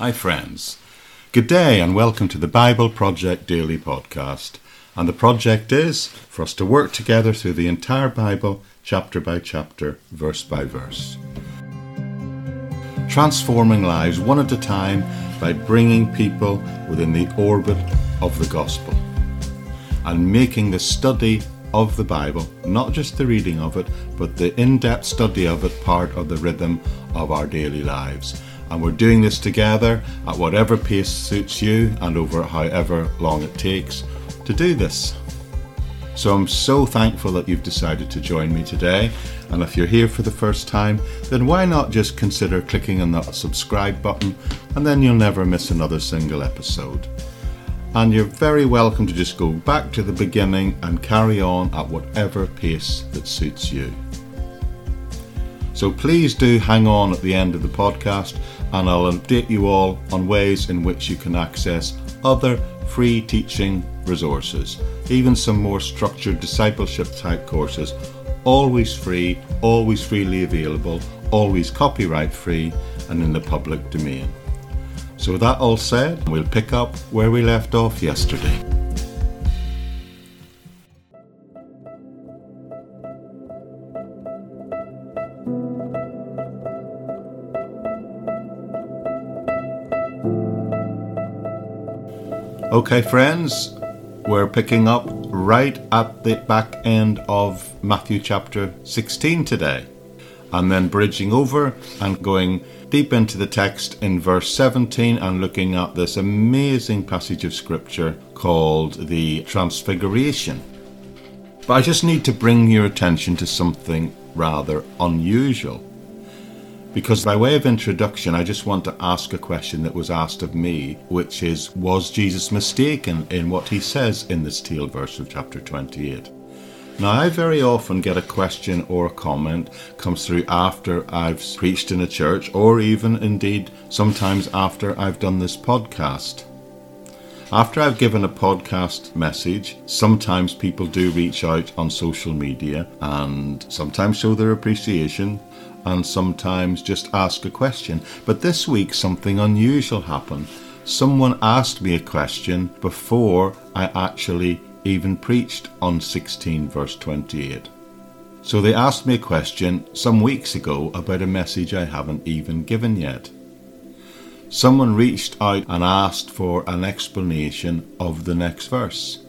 Hi, friends. Good day and welcome to the Bible Project Daily Podcast. And the project is for us to work together through the entire Bible, chapter by chapter, verse by verse. Transforming lives one at a time by bringing people within the orbit of the gospel and making the study of the Bible, not just the reading of it, but the in depth study of it part of the rhythm of our daily lives. And we're doing this together at whatever pace suits you and over however long it takes to do this. So I'm so thankful that you've decided to join me today. And if you're here for the first time, then why not just consider clicking on that subscribe button and then you'll never miss another single episode. And you're very welcome to just go back to the beginning and carry on at whatever pace that suits you. So please do hang on at the end of the podcast and I'll update you all on ways in which you can access other free teaching resources, even some more structured discipleship type courses, always free, always freely available, always copyright free, and in the public domain. So, with that all said, we'll pick up where we left off yesterday. Okay, friends, we're picking up right at the back end of Matthew chapter 16 today, and then bridging over and going deep into the text in verse 17 and looking at this amazing passage of scripture called the Transfiguration. But I just need to bring your attention to something rather unusual. Because, by way of introduction, I just want to ask a question that was asked of me, which is Was Jesus mistaken in what he says in this tail verse of chapter 28? Now, I very often get a question or a comment comes through after I've preached in a church, or even indeed sometimes after I've done this podcast. After I've given a podcast message, sometimes people do reach out on social media and sometimes show their appreciation and sometimes just ask a question. But this week, something unusual happened. Someone asked me a question before I actually even preached on 16, verse 28. So they asked me a question some weeks ago about a message I haven't even given yet. Someone reached out and asked for an explanation of the next verse.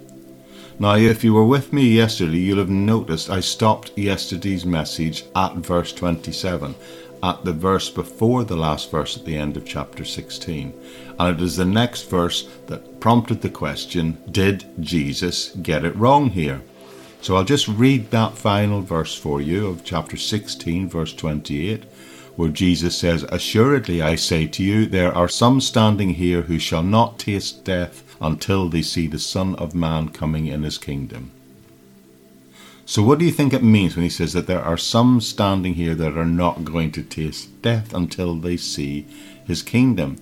Now, if you were with me yesterday, you'll have noticed I stopped yesterday's message at verse 27, at the verse before the last verse at the end of chapter 16. And it is the next verse that prompted the question Did Jesus get it wrong here? So I'll just read that final verse for you of chapter 16, verse 28 where Jesus says, Assuredly I say to you, there are some standing here who shall not taste death until they see the Son of Man coming in his kingdom. So, what do you think it means when he says that there are some standing here that are not going to taste death until they see his kingdom?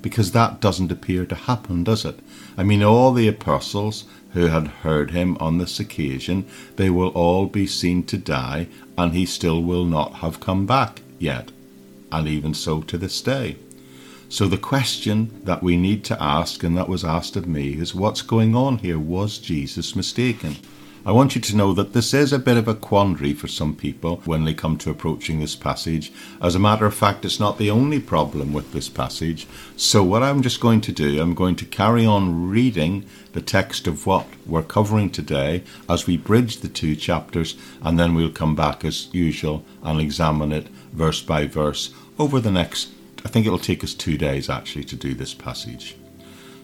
Because that doesn't appear to happen, does it? I mean, all the apostles who had heard him on this occasion, they will all be seen to die, and he still will not have come back yet, and even so to this day. So, the question that we need to ask, and that was asked of me, is what's going on here? Was Jesus mistaken? I want you to know that this is a bit of a quandary for some people when they come to approaching this passage. As a matter of fact, it's not the only problem with this passage. So, what I'm just going to do, I'm going to carry on reading the text of what we're covering today as we bridge the two chapters, and then we'll come back as usual and examine it verse by verse over the next I think it'll take us two days actually to do this passage.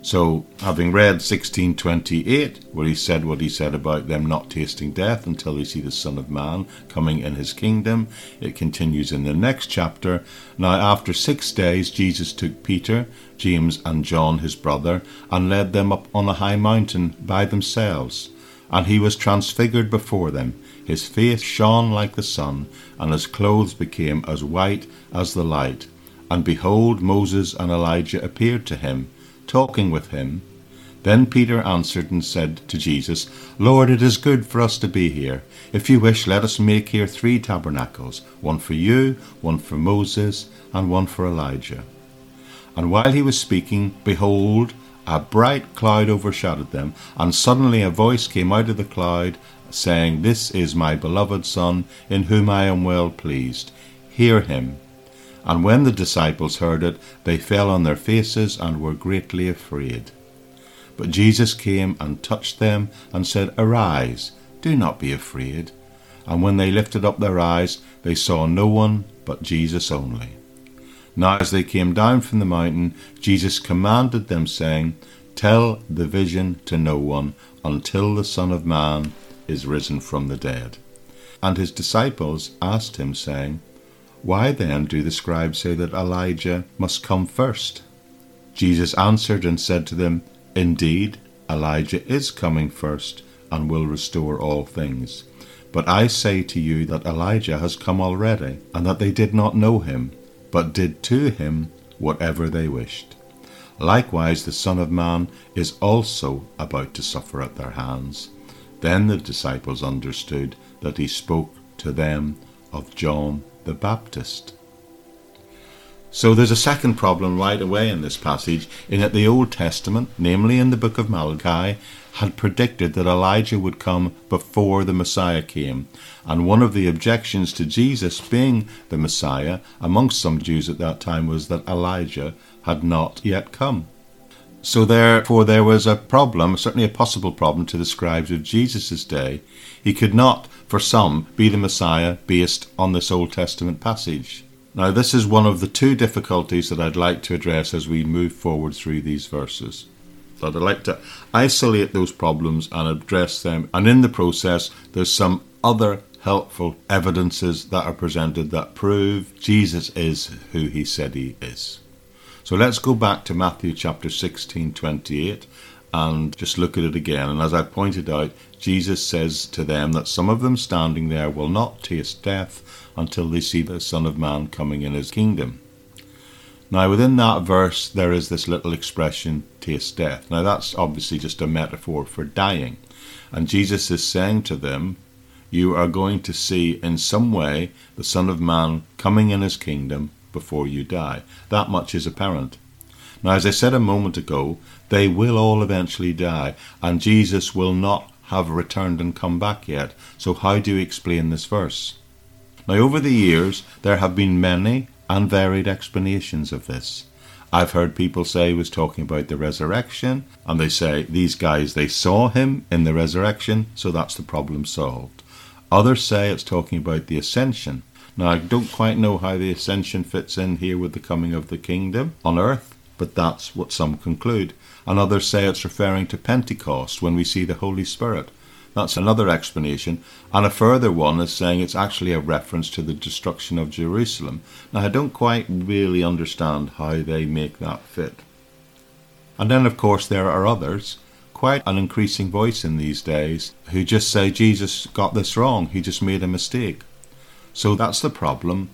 So, having read 1628, where he said what he said about them not tasting death until they see the Son of Man coming in his kingdom, it continues in the next chapter. Now, after six days, Jesus took Peter, James, and John, his brother, and led them up on a high mountain by themselves. And he was transfigured before them. His face shone like the sun, and his clothes became as white as the light. And behold, Moses and Elijah appeared to him, talking with him. Then Peter answered and said to Jesus, Lord, it is good for us to be here. If you wish, let us make here three tabernacles one for you, one for Moses, and one for Elijah. And while he was speaking, behold, a bright cloud overshadowed them, and suddenly a voice came out of the cloud, saying, This is my beloved Son, in whom I am well pleased. Hear him. And when the disciples heard it, they fell on their faces and were greatly afraid. But Jesus came and touched them, and said, Arise, do not be afraid. And when they lifted up their eyes, they saw no one but Jesus only. Now, as they came down from the mountain, Jesus commanded them, saying, Tell the vision to no one until the Son of Man is risen from the dead. And his disciples asked him, saying, Why then do the scribes say that Elijah must come first? Jesus answered and said to them, Indeed, Elijah is coming first and will restore all things. But I say to you that Elijah has come already, and that they did not know him but did to him whatever they wished. Likewise, the Son of Man is also about to suffer at their hands. Then the disciples understood that he spoke to them of John the Baptist. So there's a second problem right away in this passage, in that the Old Testament, namely in the book of Malachi, had predicted that Elijah would come before the Messiah came. And one of the objections to Jesus being the Messiah amongst some Jews at that time was that Elijah had not yet come. So therefore there was a problem, certainly a possible problem to the scribes of Jesus' day. He could not, for some, be the Messiah based on this Old Testament passage. Now this is one of the two difficulties that I'd like to address as we move forward through these verses that I'd like to isolate those problems and address them. And in the process, there's some other helpful evidences that are presented that prove Jesus is who he said he is. So let's go back to Matthew chapter 16, 28 and just look at it again. And as I pointed out, Jesus says to them that some of them standing there will not taste death until they see the Son of Man coming in his kingdom. Now, within that verse, there is this little expression, taste death. Now, that's obviously just a metaphor for dying. And Jesus is saying to them, You are going to see in some way the Son of Man coming in his kingdom before you die. That much is apparent. Now, as I said a moment ago, they will all eventually die, and Jesus will not have returned and come back yet. So, how do you explain this verse? Now, over the years, there have been many and varied explanations of this. I've heard people say he was talking about the resurrection, and they say these guys they saw him in the resurrection, so that's the problem solved. Others say it's talking about the ascension. Now I don't quite know how the ascension fits in here with the coming of the kingdom on earth, but that's what some conclude. And others say it's referring to Pentecost when we see the Holy Spirit. That's another explanation. And a further one is saying it's actually a reference to the destruction of Jerusalem. Now, I don't quite really understand how they make that fit. And then, of course, there are others, quite an increasing voice in these days, who just say Jesus got this wrong, he just made a mistake. So that's the problem.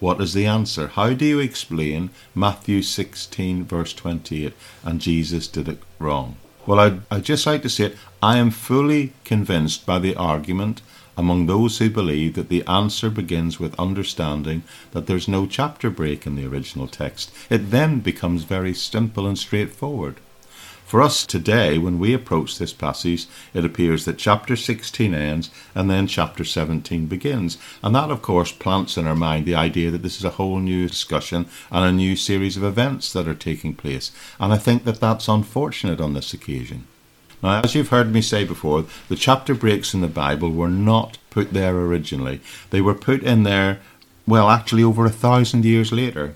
What is the answer? How do you explain Matthew 16, verse 28, and Jesus did it wrong? Well, I'd, I'd just like to say it. I am fully convinced by the argument among those who believe that the answer begins with understanding that there's no chapter break in the original text. It then becomes very simple and straightforward. For us today, when we approach this passage, it appears that chapter 16 ends and then chapter 17 begins. And that, of course, plants in our mind the idea that this is a whole new discussion and a new series of events that are taking place. And I think that that's unfortunate on this occasion. Now, as you've heard me say before, the chapter breaks in the Bible were not put there originally. They were put in there, well, actually over a thousand years later.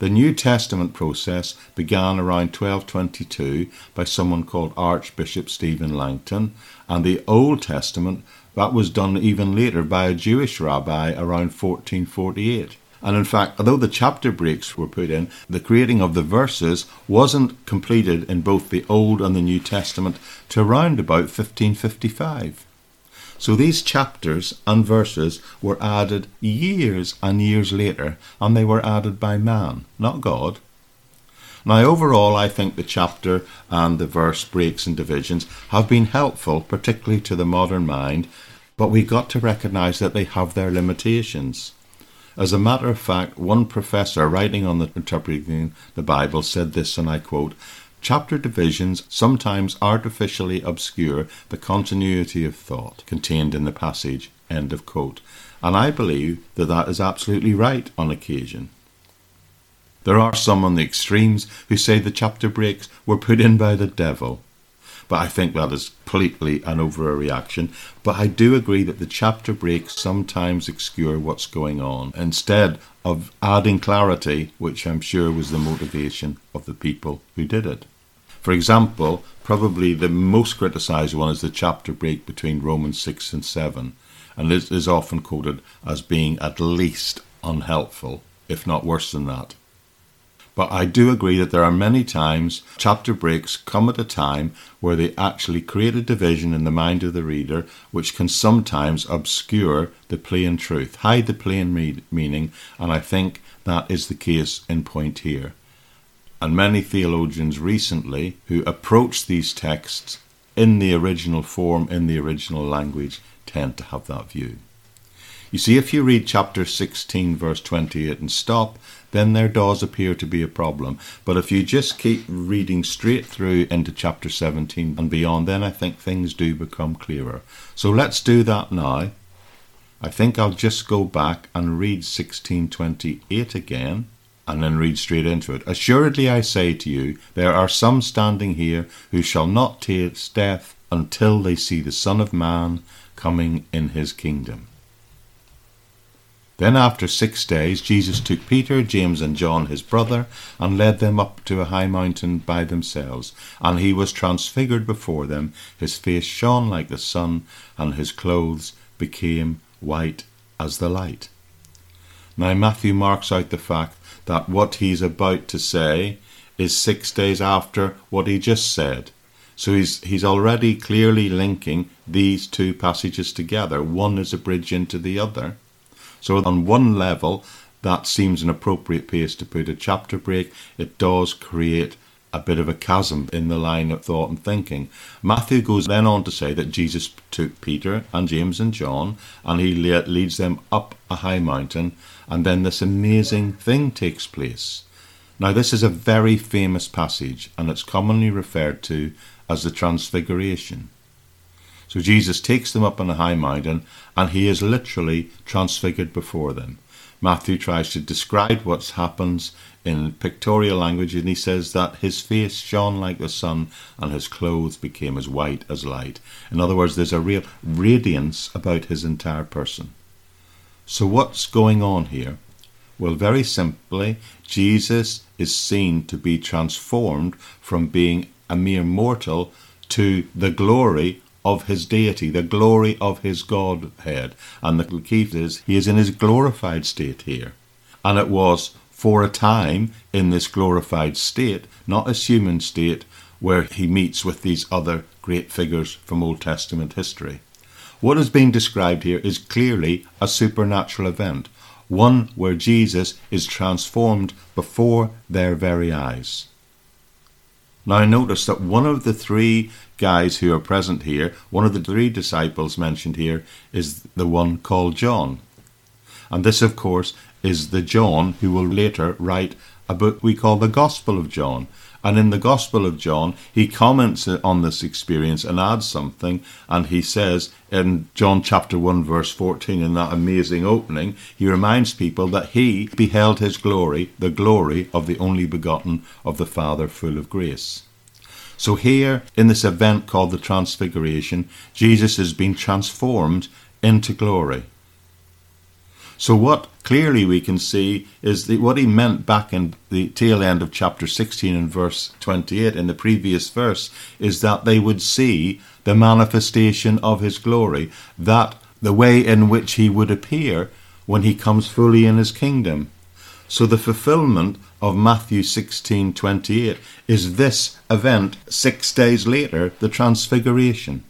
The New Testament process began around 1222 by someone called Archbishop Stephen Langton, and the Old Testament that was done even later by a Jewish rabbi around 1448. And in fact, although the chapter breaks were put in, the creating of the verses wasn't completed in both the Old and the New Testament to around about 1555. So these chapters and verses were added years and years later, and they were added by man, not God. Now, overall, I think the chapter and the verse breaks and divisions have been helpful, particularly to the modern mind, but we've got to recognize that they have their limitations. As a matter of fact, one professor writing on the interpreting the Bible said this, and I quote, Chapter divisions sometimes artificially obscure the continuity of thought contained in the passage. End of quote. And I believe that that is absolutely right on occasion. There are some on the extremes who say the chapter breaks were put in by the devil. But I think that is completely an overreaction. But I do agree that the chapter breaks sometimes obscure what's going on instead of adding clarity, which I'm sure was the motivation of the people who did it. For example, probably the most criticized one is the chapter break between Romans 6 and 7, and this is often quoted as being at least unhelpful, if not worse than that. But I do agree that there are many times chapter breaks come at a time where they actually create a division in the mind of the reader, which can sometimes obscure the plain truth, hide the plain meaning, and I think that is the case in point here. And many theologians recently who approach these texts in the original form, in the original language, tend to have that view. You see, if you read chapter 16, verse 28 and stop, then there does appear to be a problem. But if you just keep reading straight through into chapter 17 and beyond, then I think things do become clearer. So let's do that now. I think I'll just go back and read 1628 again and then read straight into it. Assuredly I say to you, there are some standing here who shall not taste death until they see the Son of Man coming in his kingdom. Then after six days Jesus took Peter, James, and John his brother, and led them up to a high mountain by themselves. And he was transfigured before them. His face shone like the sun, and his clothes became white as the light. Now Matthew marks out the fact that what he's about to say is six days after what he just said. So he's, he's already clearly linking these two passages together. One is a bridge into the other. So, on one level, that seems an appropriate place to put a chapter break. It does create a bit of a chasm in the line of thought and thinking. Matthew goes then on to say that Jesus took Peter and James and John and he leads them up a high mountain, and then this amazing thing takes place. Now, this is a very famous passage, and it's commonly referred to as the Transfiguration. So Jesus takes them up on a high mountain and he is literally transfigured before them. Matthew tries to describe what happens in pictorial language and he says that his face shone like the sun and his clothes became as white as light. In other words, there's a real radiance about his entire person. So, what's going on here? Well, very simply, Jesus is seen to be transformed from being a mere mortal to the glory of his deity, the glory of his Godhead. And the key is he is in his glorified state here. And it was for a time in this glorified state, not a human state, where he meets with these other great figures from Old Testament history. What is being described here is clearly a supernatural event, one where Jesus is transformed before their very eyes. Now, notice that one of the three guys who are present here, one of the three disciples mentioned here, is the one called John. And this, of course, is the John who will later write a book we call the Gospel of John. And in the Gospel of John, he comments on this experience and adds something. And he says in John chapter 1, verse 14, in that amazing opening, he reminds people that he beheld his glory, the glory of the only begotten of the Father, full of grace. So, here in this event called the Transfiguration, Jesus has been transformed into glory. So, what clearly we can see is that what he meant back in the tail end of chapter 16 and verse 28 in the previous verse is that they would see the manifestation of his glory, that the way in which he would appear when he comes fully in his kingdom. So the fulfillment of Matthew 16:28 is this event 6 days later, the transfiguration.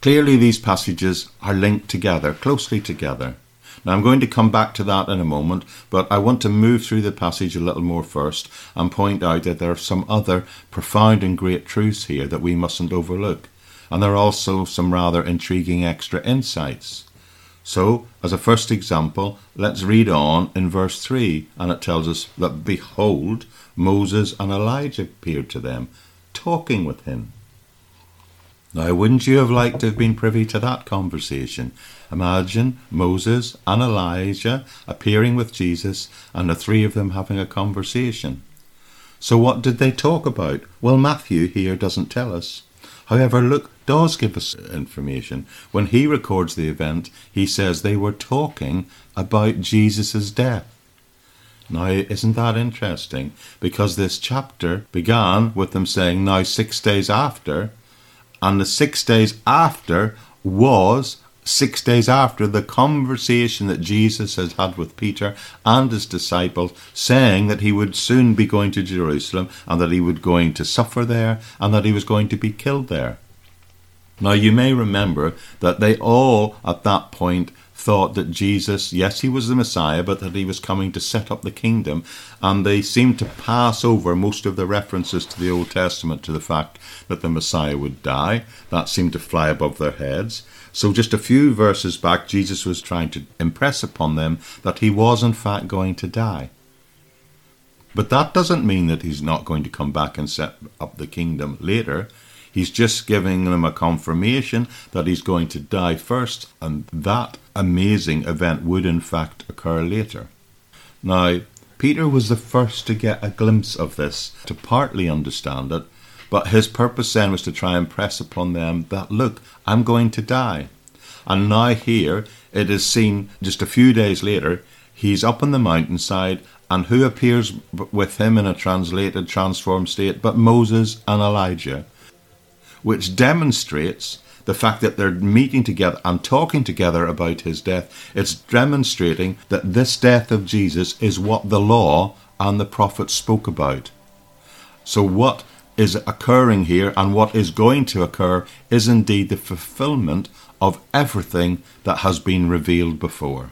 Clearly these passages are linked together, closely together. Now I'm going to come back to that in a moment, but I want to move through the passage a little more first and point out that there are some other profound and great truths here that we mustn't overlook. And there are also some rather intriguing extra insights. So, as a first example, let's read on in verse 3, and it tells us that, Behold, Moses and Elijah appeared to them, talking with him. Now, wouldn't you have liked to have been privy to that conversation? Imagine Moses and Elijah appearing with Jesus and the three of them having a conversation. So, what did they talk about? Well, Matthew here doesn't tell us. However, Luke does give us information. When he records the event, he says they were talking about Jesus' death. Now, isn't that interesting? Because this chapter began with them saying, Now, six days after, and the six days after was six days after the conversation that Jesus has had with Peter and his disciples, saying that he would soon be going to Jerusalem and that he would going to suffer there and that he was going to be killed there. Now you may remember that they all at that point thought that Jesus, yes, he was the Messiah, but that he was coming to set up the kingdom. And they seemed to pass over most of the references to the Old Testament to the fact that the Messiah would die. That seemed to fly above their heads. So, just a few verses back, Jesus was trying to impress upon them that he was, in fact, going to die. But that doesn't mean that he's not going to come back and set up the kingdom later. He's just giving them a confirmation that he's going to die first, and that amazing event would in fact occur later. Now, Peter was the first to get a glimpse of this, to partly understand it, but his purpose then was to try and press upon them that, look, I'm going to die. And now, here, it is seen just a few days later, he's up on the mountainside, and who appears with him in a translated, transformed state but Moses and Elijah which demonstrates the fact that they're meeting together and talking together about his death. It's demonstrating that this death of Jesus is what the law and the prophets spoke about. So, what is occurring here and what is going to occur is indeed the fulfillment of everything that has been revealed before.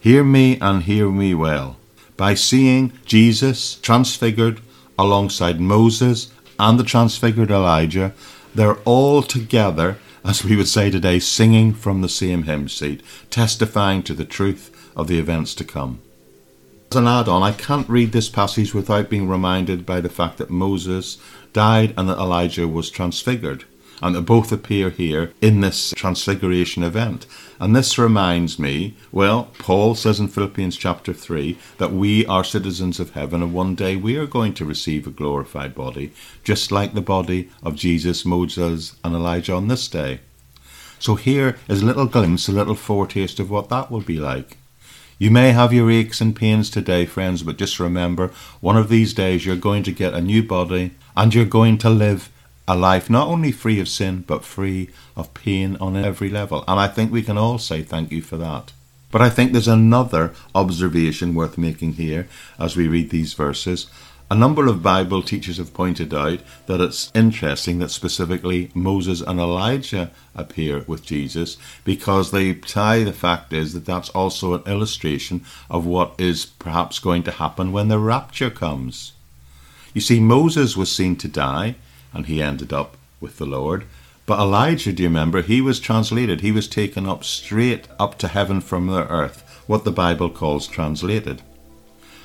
Hear me and hear me well. By seeing Jesus transfigured alongside Moses and the transfigured Elijah, they're all together, as we would say today, singing from the same hymn sheet, testifying to the truth of the events to come. As an add on, I can't read this passage without being reminded by the fact that Moses died and that Elijah was transfigured and they both appear here in this transfiguration event. And this reminds me, well, Paul says in Philippians chapter 3 that we are citizens of heaven and one day we are going to receive a glorified body, just like the body of Jesus, Moses, and Elijah on this day. So here is a little glimpse, a little foretaste of what that will be like. You may have your aches and pains today, friends, but just remember one of these days you're going to get a new body and you're going to live a life not only free of sin, but free of pain on every level. And I think we can all say thank you for that. But I think there's another observation worth making here as we read these verses. A number of Bible teachers have pointed out that it's interesting that specifically Moses and Elijah appear with Jesus because they tie the fact is that that's also an illustration of what is perhaps going to happen when the rapture comes. You see, Moses was seen to die, and he ended up with the Lord. But Elijah, do you remember, he was translated. He was taken up straight up to heaven from the earth, what the Bible calls translated.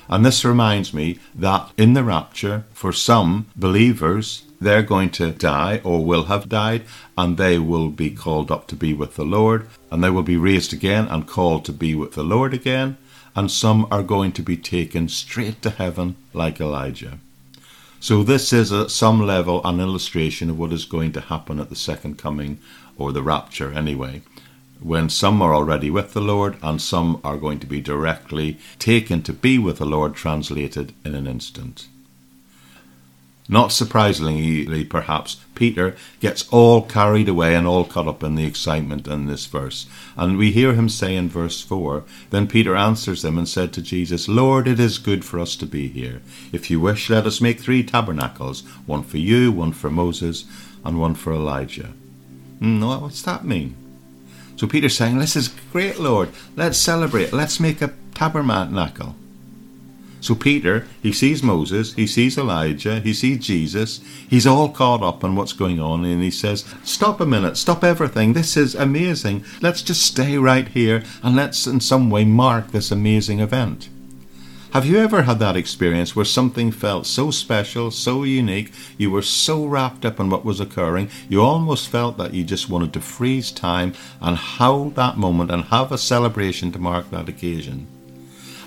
And this reminds me that in the rapture, for some believers, they're going to die or will have died, and they will be called up to be with the Lord, and they will be raised again and called to be with the Lord again, and some are going to be taken straight to heaven like Elijah. So, this is at some level an illustration of what is going to happen at the second coming, or the rapture anyway, when some are already with the Lord and some are going to be directly taken to be with the Lord, translated in an instant. Not surprisingly, perhaps, Peter gets all carried away and all caught up in the excitement in this verse. And we hear him say in verse 4 Then Peter answers them and said to Jesus, Lord, it is good for us to be here. If you wish, let us make three tabernacles one for you, one for Moses, and one for Elijah. Hmm, no, what's that mean? So Peter's saying, This is great, Lord. Let's celebrate. Let's make a tabernacle. So Peter, he sees Moses, he sees Elijah, he sees Jesus. He's all caught up on what's going on and he says, "Stop a minute, stop everything. This is amazing. Let's just stay right here and let's in some way mark this amazing event." Have you ever had that experience where something felt so special, so unique, you were so wrapped up in what was occurring, you almost felt that you just wanted to freeze time and hold that moment and have a celebration to mark that occasion?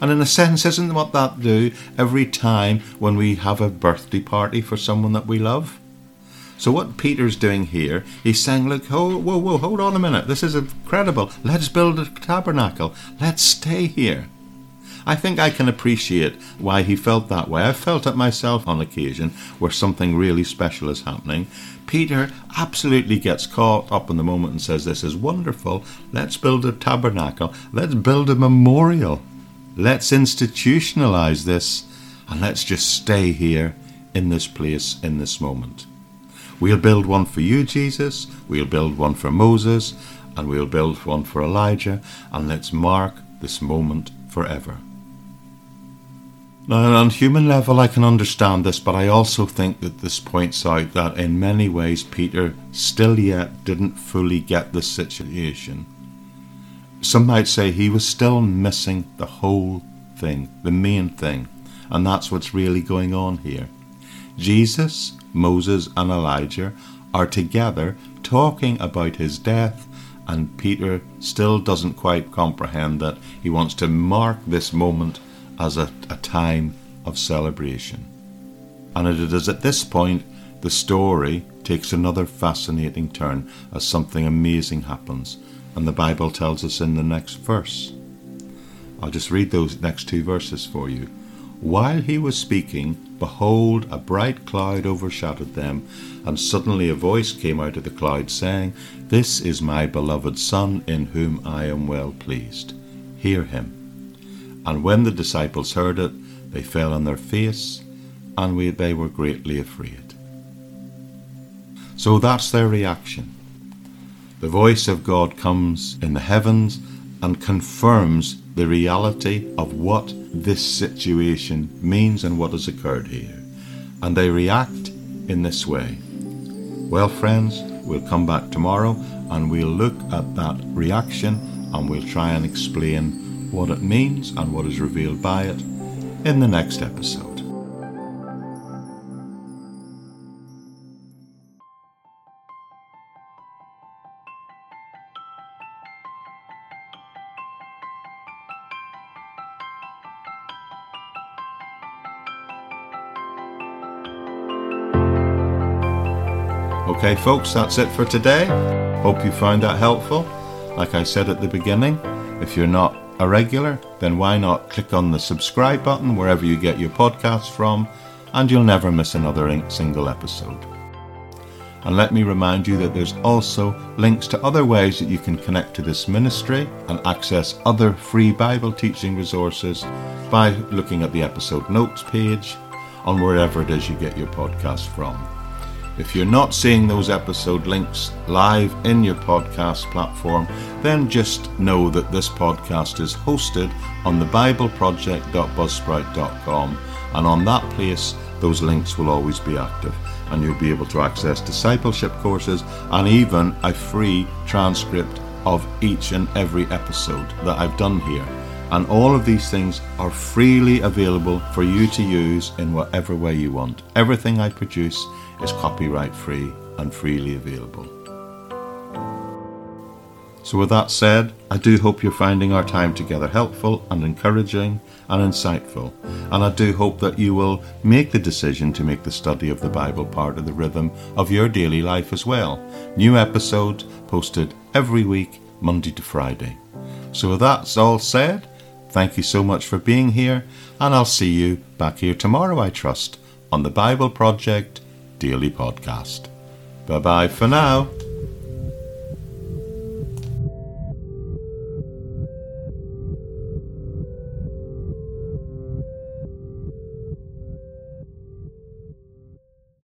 And in a sense, isn't what that do every time when we have a birthday party for someone that we love? So what Peter's doing here, he's saying, look, whoa, whoa, whoa, hold on a minute. This is incredible. Let's build a tabernacle. Let's stay here. I think I can appreciate why he felt that way. I've felt it myself on occasion where something really special is happening. Peter absolutely gets caught up in the moment and says, This is wonderful. Let's build a tabernacle. Let's build a memorial. Let's institutionalize this and let's just stay here in this place in this moment. We'll build one for you, Jesus. We'll build one for Moses. And we'll build one for Elijah. And let's mark this moment forever. Now, on human level, I can understand this, but I also think that this points out that in many ways Peter still yet didn't fully get the situation. Some might say he was still missing the whole thing, the main thing, and that's what's really going on here. Jesus, Moses, and Elijah are together talking about his death, and Peter still doesn't quite comprehend that he wants to mark this moment as a, a time of celebration. And it is at this point the story takes another fascinating turn as something amazing happens, and the Bible tells us in the next verse. I'll just read those next two verses for you. While he was speaking, behold, a bright cloud overshadowed them, and suddenly a voice came out of the cloud, saying, This is my beloved Son, in whom I am well pleased. Hear him. And when the disciples heard it, they fell on their face, and we, they were greatly afraid. So that's their reaction. The voice of God comes in the heavens and confirms the reality of what this situation means and what has occurred here. And they react in this way. Well, friends, we'll come back tomorrow and we'll look at that reaction and we'll try and explain what it means, and what is revealed by it in the next episode. Okay, folks, that's it for today. Hope you found that helpful. Like I said at the beginning, if you're not a regular, then why not click on the subscribe button wherever you get your podcasts from, and you'll never miss another single episode. And let me remind you that there's also links to other ways that you can connect to this ministry and access other free Bible teaching resources by looking at the episode notes page on wherever it is you get your podcast from. If you're not seeing those episode links live in your podcast platform, then just know that this podcast is hosted on the bibleproject.buzzsprout.com and on that place those links will always be active and you'll be able to access discipleship courses and even a free transcript of each and every episode that I've done here. And all of these things are freely available for you to use in whatever way you want. Everything I produce is copyright free and freely available. So, with that said, I do hope you're finding our time together helpful and encouraging and insightful, and I do hope that you will make the decision to make the study of the Bible part of the rhythm of your daily life as well. New episodes posted every week, Monday to Friday. So, with that all said, thank you so much for being here, and I'll see you back here tomorrow, I trust, on the Bible Project Daily Podcast. Bye bye for now.